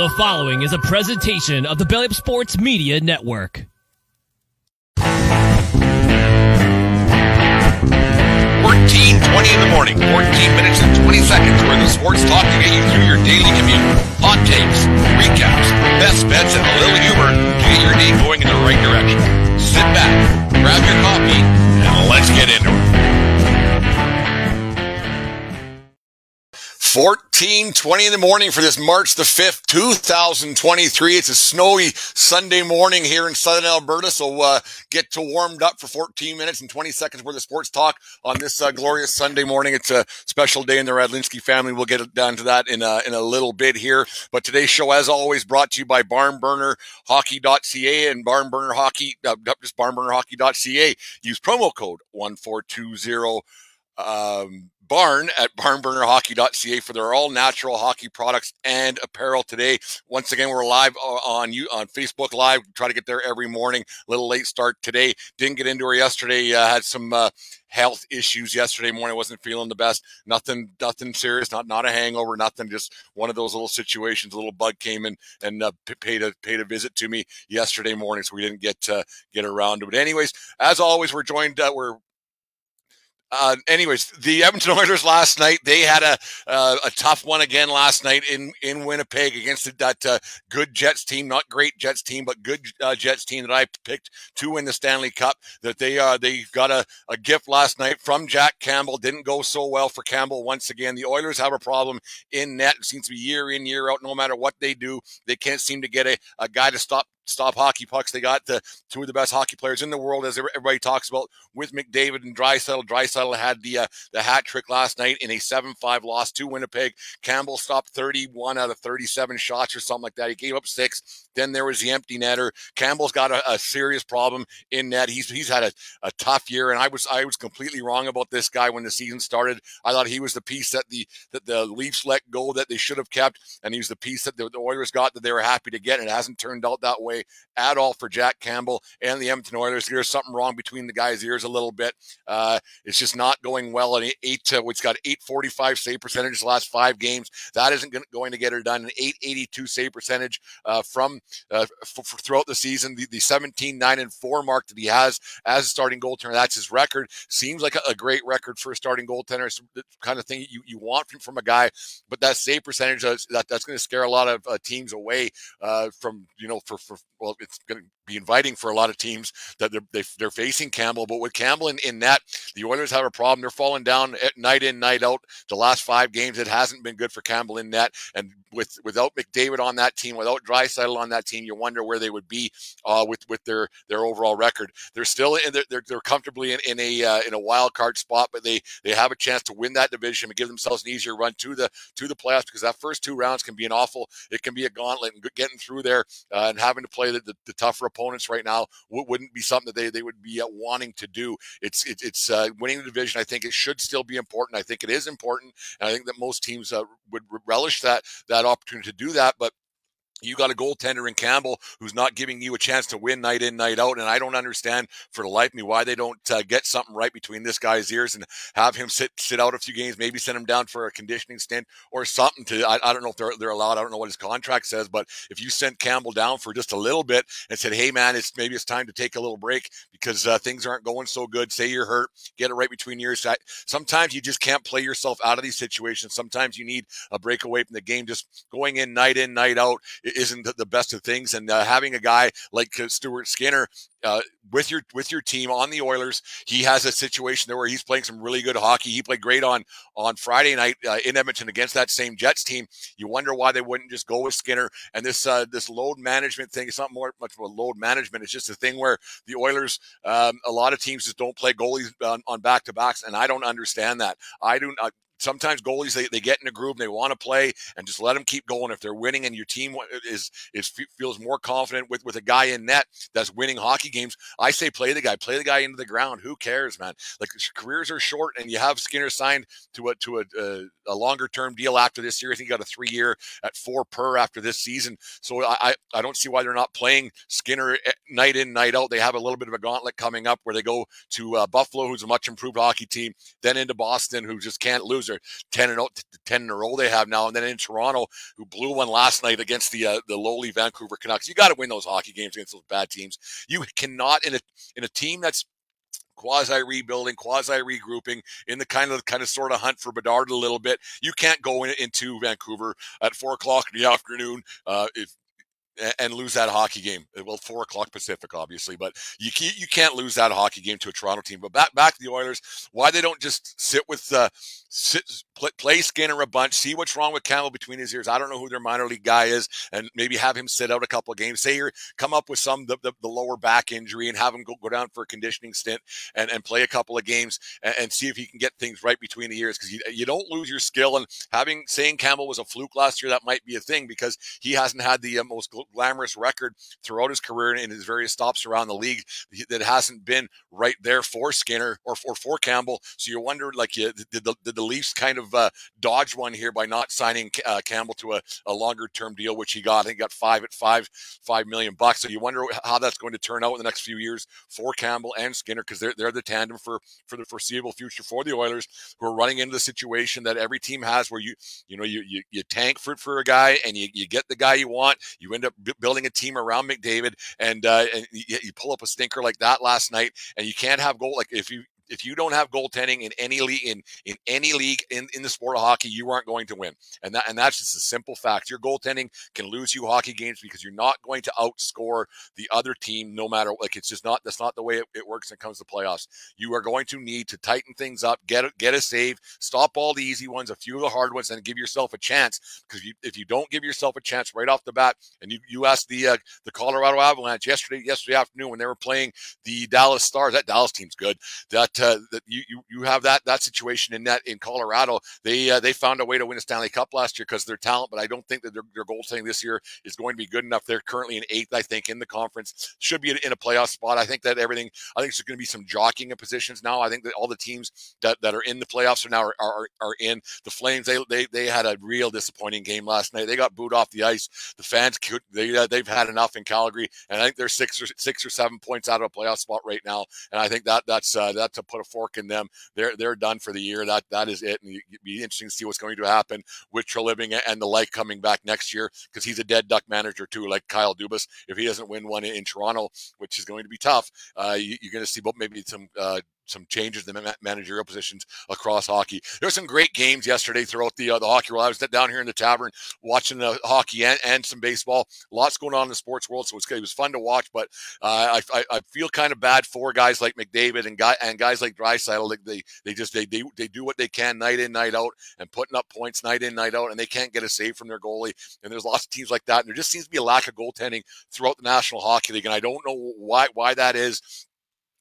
The following is a presentation of the Belly Up Sports Media Network. 14, 20 in the morning, 14 minutes and 20 seconds where the sports talk to get you through your daily commute. Hot takes, recaps, best bets, and a little humor to get your day going in the right direction. Sit back, grab your coffee, and let's get into it. 1420 in the morning for this March the 5th, 2023. It's a snowy Sunday morning here in southern Alberta. So, uh, get to warmed up for 14 minutes and 20 seconds worth of sports talk on this uh, glorious Sunday morning. It's a special day in the Radlinski family. We'll get down to that in a, in a little bit here. But today's show, as always, brought to you by barnburnerhockey.ca and barnburner hockey, uh, just barnburnerhockey.ca. Use promo code 1420. Um, barn at barnburnerhockey.ca for their all natural hockey products and apparel today. Once again, we're live on you on Facebook Live. Try to get there every morning. A little late start today. Didn't get into her yesterday. Uh, had some uh, health issues yesterday morning. wasn't feeling the best. Nothing, nothing serious. Not not a hangover. Nothing. Just one of those little situations. A little bug came in and uh, paid a paid a visit to me yesterday morning, so we didn't get to get around to it. Anyways, as always, we're joined. Uh, we're uh, anyways, the Edmonton Oilers last night they had a uh, a tough one again last night in in Winnipeg against that uh, good Jets team, not great Jets team, but good uh, Jets team that I picked to win the Stanley Cup. That they uh they got a, a gift last night from Jack Campbell. Didn't go so well for Campbell once again. The Oilers have a problem in net. It seems to be year in year out. No matter what they do, they can't seem to get a, a guy to stop stop hockey pucks. They got the two of the best hockey players in the world, as everybody talks about, with McDavid and Draisaitl. Draisaitl had the uh, the hat trick last night in a seven-five loss to Winnipeg. Campbell stopped 31 out of 37 shots or something like that. He gave up six. Then there was the empty netter. Campbell's got a, a serious problem in net. He's he's had a, a tough year, and I was I was completely wrong about this guy when the season started. I thought he was the piece that the that the Leafs let go that they should have kept, and he was the piece that the, the Oilers got that they were happy to get. And it hasn't turned out that way at all for Jack Campbell and the Edmonton Oilers. There's something wrong between the guys' ears a little bit. Uh, it's just not going well. And eight to it's got 845 save percentage the last five games. That isn't going to get her done. An 882 save percentage uh, from uh, f- throughout the season. The, the 17 9 and 4 mark that he has as a starting goaltender. That's his record. Seems like a, a great record for a starting goaltender. It's the kind of thing you, you want from, from a guy. But that save percentage that, that's going to scare a lot of uh, teams away uh, from you know for for well it's going to be inviting for a lot of teams that they're, they, are they are facing Campbell. But with Campbell in, in net, the Oilers have a problem. They're falling down at night in, night out. The last five games, it hasn't been good for Campbell in net. And with without McDavid on that team, without Draisaitl on that team, you wonder where they would be uh, with with their their overall record. They're still in they're, they're comfortably in, in a uh, in a wild card spot, but they they have a chance to win that division and give themselves an easier run to the to the playoffs because that first two rounds can be an awful. It can be a gauntlet and getting through there uh, and having to play the, the, the, tougher opponents right now wouldn't be something that they, they would be uh, wanting to do. It's it, it's uh, winning the division. I think it should still be important. I think it is important, and I think that most teams uh, would relish that that opportunity to do that. But you got a goaltender in Campbell who's not giving you a chance to win night in, night out. And I don't understand for the life of me why they don't uh, get something right between this guy's ears and have him sit sit out a few games, maybe send him down for a conditioning stint or something to, I, I don't know if they're, they're allowed. I don't know what his contract says, but if you sent Campbell down for just a little bit and said, Hey man, it's maybe it's time to take a little break because uh, things aren't going so good. Say you're hurt, get it right between your ears. Sometimes you just can't play yourself out of these situations. Sometimes you need a break away from the game, just going in night in, night out isn't the best of things. And uh, having a guy like uh, Stuart Skinner uh, with your with your team on the Oilers, he has a situation there where he's playing some really good hockey. He played great on on Friday night uh, in Edmonton against that same Jets team. You wonder why they wouldn't just go with Skinner. And this uh, this load management thing is not more much of a load management. It's just a thing where the Oilers, um, a lot of teams just don't play goalies on back to backs, and I don't understand that. I do not sometimes goalies they, they get in a groove and they want to play and just let them keep going. If they're winning and your team is is feels more confident with with a guy in net that's winning hockey games i say play the guy play the guy into the ground. Who cares man? Like careers are short and you have skinner signed to a to a, a, a longer term deal after this year. I think he got a three year at four per after this season. So i i don't see why they're not playing skinner eh, night in night out. They have a little bit of a gauntlet coming up where they go to uh, buffalo who's a much improved hockey team then into boston who just can't lose They're 10 and 0, 10 in a row they have now. And then in Toronto, who blew one last night against the uh, the lowly Vancouver Canucks. You got to win those hockey games against those bad teams. You cannot in a in a team that's quasi rebuilding, quasi regrouping in the kind of kind of sort of hunt for Bedard a little bit. You can't go in, into Vancouver at four o'clock in the afternoon uh, if and lose that hockey game. Well, four o'clock Pacific, obviously, but you you can't lose that hockey game to a Toronto team. But back back to the Oilers, why they don't just sit with uh, sit play, play Skinner a bunch, see what's wrong with Campbell between his ears. I don't know who their minor league guy is, and maybe have him sit out a couple of games. Say you come up with some the, the, the, lower back injury and have him go, go down for a conditioning stint and, and play a couple of games and, and see if he can get things right between the ears because you, you don't lose your skill. And having saying Campbell was a fluke last year, that might be a thing because he hasn't had the uh, most glamorous record throughout his career and in his various stops around the league that hasn't been right there for Skinner or for, for Campbell. So you wonder, like, did the, did the Leafs kind of uh, dodge one here by not signing uh, Campbell to a, a longer term deal, which he got? I think got five at five, five million bucks. So you wonder how that's going to turn out in the next few years for Campbell and Skinner because they're they're the tandem for for the foreseeable future for the Oilers, who are running into the situation that every team has, where you you know you you, you tank for for a guy and you, you get the guy you want, you end up building a team around McDavid, and uh, and you, you pull up a stinker like that last night, and you can't have goal like if you if you don't have goaltending in any league in, in any league in, in the sport of hockey, you aren't going to win. And that and that's just a simple fact. Your goaltending can lose you hockey games because you're not going to outscore the other team no matter like it's just not that's not the way it, it works when it comes to playoffs. You are going to need to tighten things up, get a, get a save, stop all the easy ones, a few of the hard ones, and give yourself a chance. Because you, if you don't give yourself a chance right off the bat, and you you asked the uh, the Colorado Avalanche yesterday yesterday afternoon when they were playing the Dallas Stars, that Dallas team's good. That uh, that you, you you have that that situation in that in Colorado. They uh, they found a way to win a Stanley Cup last year because of their talent, but I don't think that their, their goaltending this year is going to be good enough. They're currently in eighth, I think, in the conference. Should be in a playoff spot. I think that everything. I think there's going to be some jockeying of positions now. I think that all the teams that, that are in the playoffs are now are, are, are in. The Flames they, they they had a real disappointing game last night. They got booed off the ice. The fans they uh, they've had enough in Calgary, and I think they're six or six or seven points out of a playoff spot right now. And I think that that's uh, that to put a fork in them. They're they're done for the year. That that is it. And it'd be interesting to see what's going to happen with Treliving and the like coming back next year because he's a dead duck manager too, like Kyle Dubas. If he doesn't win one in, Toronto, which is going to be tough, uh, you, are going to see maybe some uh, some changes in the managerial positions across hockey. There's some great games yesterday throughout the uh, the hockey world. I was down here in the tavern watching the hockey and, and some baseball. Lots going on in the sports world, so it was, it was fun to watch. But uh, I, I feel kind of bad for guys like McDavid and guy and guys like Draisaitl. They, they they just they, they they do what they can night in night out and putting up points night in night out, and they can't get a save from their goalie. And there's lots of teams like that, and there just seems to be a lack of goaltending throughout the National Hockey League, and I don't know why why that is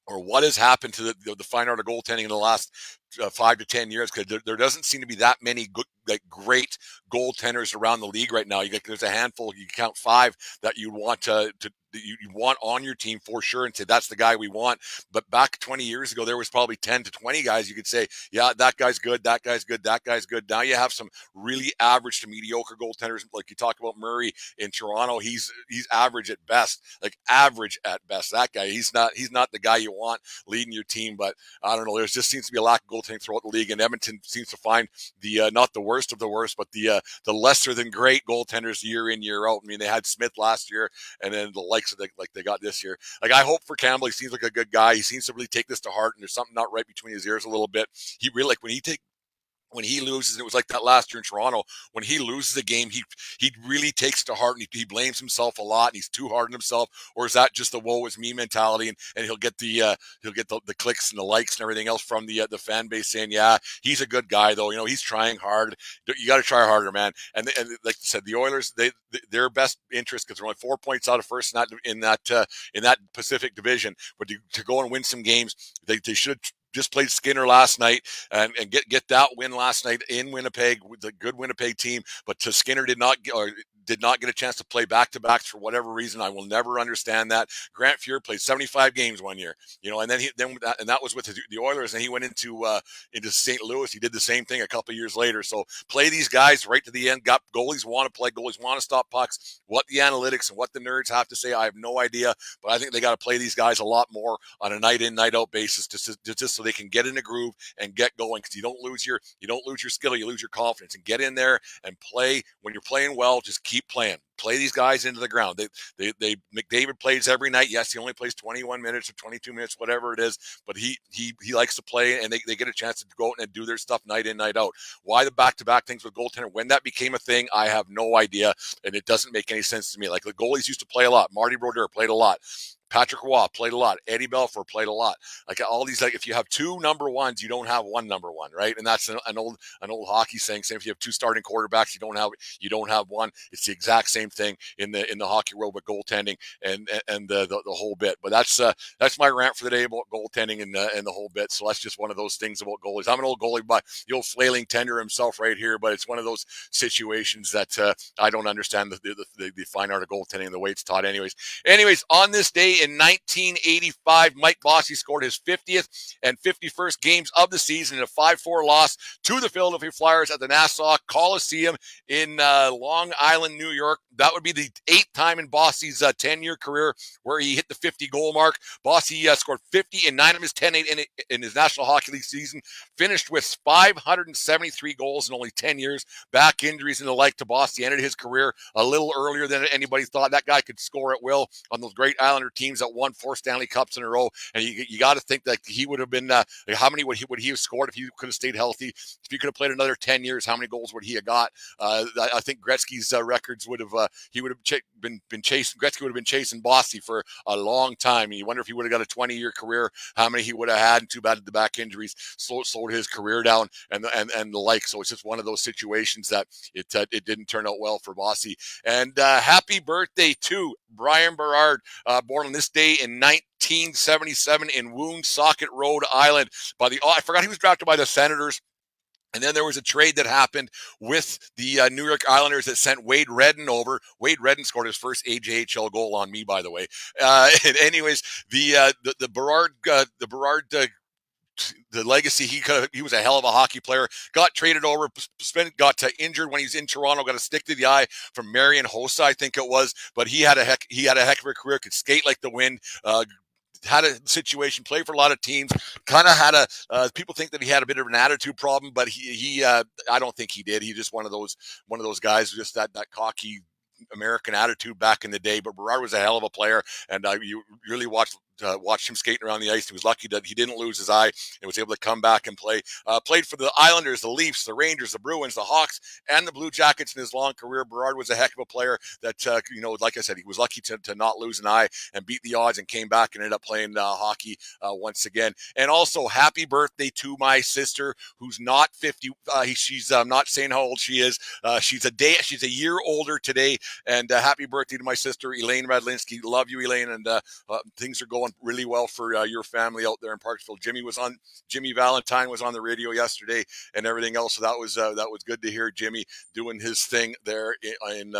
or what has happened to the, the fine art of goaltending in the last uh, five to ten years because there, there, doesn't seem to be that many good, like great goaltenders around the league right now. You get, there's a handful. You count five that you want to, to you, you want on your team for sure and say that's the guy we want. But back 20 years ago, there was probably 10 to 20 guys you could say, yeah, that guy's good, that guy's good, that guy's good. Now you have some really average to mediocre goaltenders, like you talk about Murray in Toronto. He's he's average at best, like average at best. That guy, he's not he's not the guy you want leading your team. But I don't know. There just seems to be a lack of goaltending throughout the league, and Edmonton seems to find the uh, not the worst of the worst, but the uh, the lesser than great goaltenders year in year out. I mean, they had Smith last year, and then the likes of the, like they got this year. Like I hope for Campbell, he seems like a good guy. He seems to really take this to heart, and there's something not right between his ears a little bit. He really like when he take when he loses, it was like that last year in Toronto. When he loses a game, he he really takes to heart and he, he, blames himself a lot and he's too hard on himself. Or is that just the "woe is me" mentality? And, and he'll get the uh, he'll get the, the clicks and the likes and everything else from the uh, the fan base saying, "Yeah, he's a good guy though. You know, he's trying hard. You got to try harder, man." And, and like I said, the Oilers, they their best interest because they're only four points out of first in that in that uh, in that Pacific Division, but to, to go and win some games, they they should just played Skinner last night and, and get get that win last night in Winnipeg with a good Winnipeg team. But to Skinner did not or did not get a chance to play back to backs for whatever reason. I will never understand that. Grant Fuhr played 75 games one year, you know, and then he then and that was with the Oilers, and he went into uh, into St. Louis. He did the same thing a couple years later. So play these guys right to the end. Got goalies want to play, goalies want to stop pucks. What the analytics and what the nerds have to say, I have no idea, but I think they got to play these guys a lot more on a night in night out basis, just just so they can get in a groove and get going. Because you don't lose your you don't lose your skill, you lose your confidence, and get in there and play. When you're playing well, just keep playing play these guys into the ground. They, they, they, McDavid plays every night. Yes, he only plays 21 minutes or 22 minutes, whatever it is, but he, he, he likes to play and they, they get a chance to go out and do their stuff night in, night out. Why the back to back things with goaltender? When that became a thing, I have no idea. And it doesn't make any sense to me. Like the goalies used to play a lot. Marty Brodeur played a lot. Patrick Roy played a lot. Eddie Belfour played a lot. Like all these, like if you have two number ones, you don't have one number one, right? And that's an, an old an old hockey saying. Same if you have two starting quarterbacks, you don't have you don't have one. It's the exact same thing in the in the hockey world with goaltending and and the the, the whole bit. But that's uh, that's my rant for the day about goaltending and the and the whole bit. So that's just one of those things about goalies. I'm an old goalie, but the old flailing tender himself right here. But it's one of those situations that uh, I don't understand the the, the the fine art of goaltending and the way it's taught. Anyways, anyways, on this day in 1985, Mike Bossy scored his 50th and 51st games of the season in a 5 4 loss to the Philadelphia Flyers at the Nassau Coliseum in uh, Long Island, New York. That would be the eighth time in Bossy's 10 uh, career where he hit the 50 goal mark. Bossy uh, scored 50 in nine of his 10 in, in his National Hockey League season, finished with 573 goals in only 10 years. Back injuries and the like to Bossy ended his career a little earlier than anybody thought. That guy could score at will on those great Islander teams that won four Stanley Cups in a row. And you, you got to think that he would have been, uh, like how many would he, would he have scored if he could have stayed healthy? If he could have played another 10 years, how many goals would he have got? Uh, I think Gretzky's uh, records would have, uh, he would have ch- been, been chasing, Gretzky would have been chasing Bossy for a long time. And you wonder if he would have got a 20 year career, how many he would have had. And too bad the back injuries slowed, slowed his career down and, and, and the like. So it's just one of those situations that it, uh, it didn't turn out well for Bossy. And happy birthday to Bryan Berard, uh, born on this day in 1977 in Woonsocket, Rhode Island. By the oh, I forgot he was drafted by the Senators. And then there was a trade that happened with the uh, New York Islanders that sent Wade Redden over. Wade Redden scored his first AJHL goal on me, by the way. Uh, and anyways, the uh, the, the Berard uh, the Berard uh, the legacy. He could he was a hell of a hockey player. Got traded over, spent got injured when he was in Toronto. Got a stick to the eye from Marian Hossa, I think it was. But he had a heck he had a heck of a career. Could skate like the wind. Uh, had a situation, played for a lot of teams, kind of had a, uh, people think that he had a bit of an attitude problem, but he, he, uh, I don't think he did. He just one of those, one of those guys, just that, that cocky American attitude back in the day. But Berard was a hell of a player, and uh, you really watched uh, watched him skating around the ice. He was lucky that he didn't lose his eye and was able to come back and play. Uh, played for the Islanders, the Leafs, the Rangers, the Bruins, the Hawks, and the Blue Jackets in his long career. Berard was a heck of a player that, uh, you know, like I said, he was lucky to, to not lose an eye and beat the odds and came back and ended up playing uh, hockey uh, once again. And also, happy birthday to my sister, who's not 50. Uh, she's I'm not saying how old she is. she's a day, she's a year older today. And happy birthday to my sister, Elaine Radlinsky. Love you, Elaine. And things are going going really well for uh, your family out there in Parksville. Jimmy was on. Jimmy Valentine was on the radio yesterday, and everything else. So that was uh, that was good to hear Jimmy doing his thing there in, in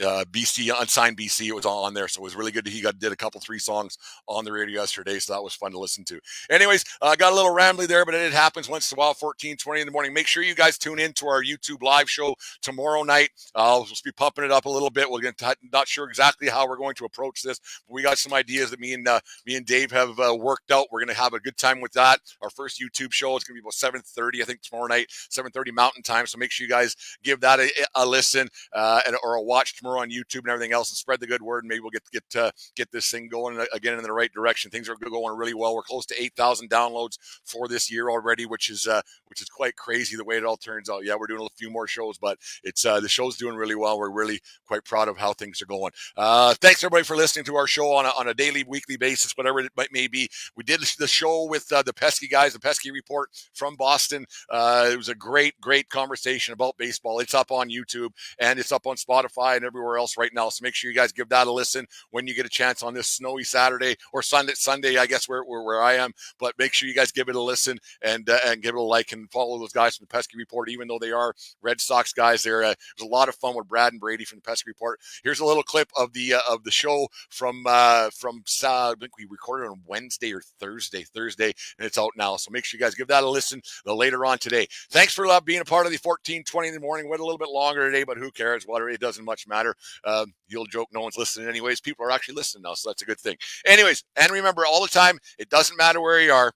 uh, uh, BC unsigned BC. It was all on there, so it was really good. He got did a couple three songs on the radio yesterday, so that was fun to listen to. Anyways, I uh, got a little rambly there, but it happens once in a while. 14, 20 in the morning. Make sure you guys tune in to our YouTube live show tomorrow night. Uh, we'll be pumping it up a little bit. We're going to not sure exactly how we're going to approach this, but we got some ideas that me and uh, me and Dave have uh, worked out. We're to have a good time with that. Our first YouTube show is to be about 7:30, I think tomorrow night, 7:30 Mountain Time. So make sure you guys give that a, a listen uh, and, or a watch tomorrow on YouTube and everything else, and spread the good word. And maybe we'll get get uh, get this thing going again in the right direction. Things are going really well. We're close to eight thousand downloads for this year already, which is uh, which is quite crazy the way it all turns out. Yeah, we're doing a few more shows, but it's uh, the show's doing really well. We're really quite proud of how things are going. Uh, thanks everybody for listening to our show on a, on a daily, weekly basis, whatever it might may be. We did the show with uh, the Pesky guys, the Pesky Report from Boston. Uh, it was a great, great conversation about baseball. It's up on YouTube and it's up on Spotify and everywhere else right now. So make sure you guys give that a listen when you get a chance on this snowy Saturday or Sunday, Sunday, I guess where, where, where I am. But make sure you guys give it a listen and uh, and give it a like and follow those guys from the Pesky Report, even though they are Red Sox guys. There uh, was a lot of fun with Brad and Brady from the Pesky Report. Here's a little clip of the uh, of the show from uh, from uh, I think we recorded on Wednesday or Thursday, Thursday, and it's out now. So make sure you guys give that a listen uh, later on today. Thanks for uh, being a part of the 1420 in the morning. Went a little bit longer today, but who cares? What it doesn't much matter. Um, you'll joke no one's listening anyways. People are actually listening now, so that's a good thing. Anyways, and remember all the time, it doesn't matter where you are,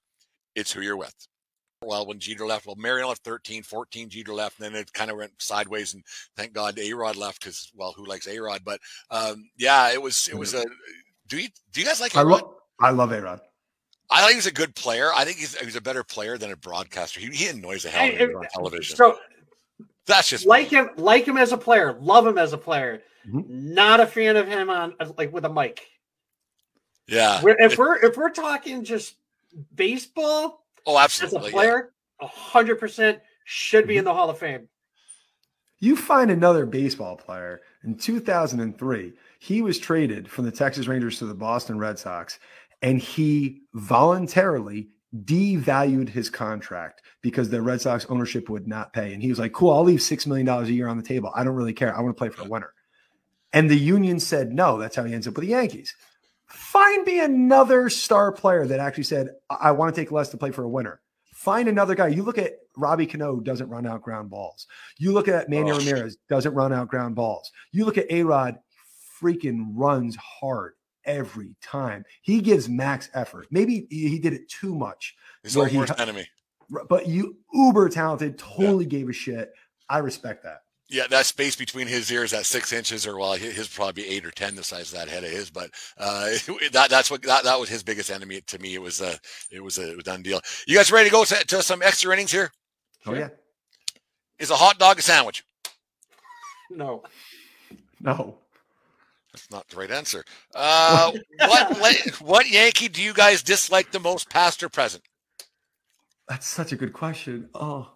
it's who you're with. Well, when Jeter left, well, Marion left 13, 14, Jeter left, and then it kind of went sideways. And thank God A Rod left because, well, who likes A Rod? But um, yeah, it was, it was a. Do you do you guys like? I love I love A Rod. I think he's a good player. I think he's, he's a better player than a broadcaster. He, he annoys the hell out of me on television. So That's just like him, like him as a player, love him as a player. Mhm. Not a fan of him on like with a mic. yeah. We're, if we're if we're talking just baseball Oh, absolutely, as a absolutely. yeah. player, a hundred percent should be in the Hall of Fame. You find another baseball player in 2003. He was traded from the Texas Rangers to the Boston Red Sox, and he voluntarily devalued his contract because the Red Sox ownership would not pay. And he was like, "Cool, I'll leave six million dollars a year on the table. I don't really care. I want to play for a winner." And the union said no. That's how he ends up with the Yankees. Find me another star player that actually said, "I, I want to take less to play for a winner." Find another guy. You look at Robbie Cano, doesn't run out ground balls. You look at Manny Oh. Ramirez, doesn't run out ground balls. You look at A Rod, freaking runs hard every time. He gives max effort. Maybe he he did it too much, His where own he- worst enemy. but you uber talented, totally gave a shit. I respect that. Yeah, that space between his ears, that six inches, or well, his his probably eight or ten, the size of that head of his. But uh, that that's what that, that was his biggest enemy to me. It was a it was a done deal. You guys ready to go to, to some extra innings here? Oh yeah, Is a hot dog a sandwich? No, no. That's not the right answer. Uh, what what Yankee do you guys dislike the most, past or present? That's such a good question. Oh,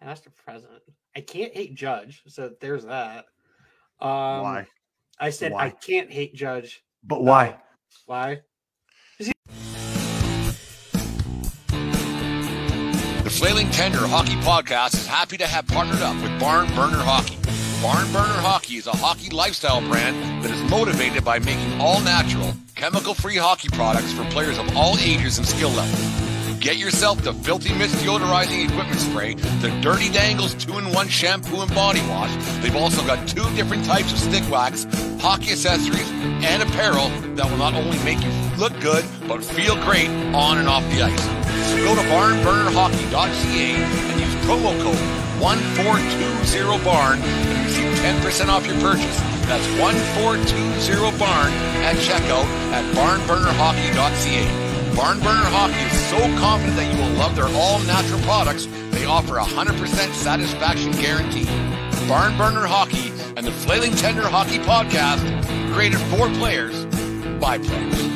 past or present. I can't hate Judge, so there's that. Um, why? I said I can't hate Judge. But why? Why? The Flailing Tender Hockey Podcast is happy to have partnered up with Barn Burner Hockey. Barn Burner Hockey is a hockey lifestyle brand that is motivated by making all natural, chemical free hockey products for players of all ages and skill levels. Get yourself the Filthy Mist deodorizing equipment spray, the Dirty Dangles 2-in-1 shampoo and body wash. They've also got two different types of stick wax, hockey accessories, and apparel that will not only make you look good, but feel great on and off the ice. So go to barnburnerhockey.ca and use promo code 1420barn and receive 10% off your purchase. That's 1420barn at checkout at barnburnerhockey.ca. Barn Burner Hockey is so confident that you will love their all-natural products, they offer a 100% satisfaction guarantee. Barn Burner Hockey and the Flailing Tender Hockey Podcast, created for players by players.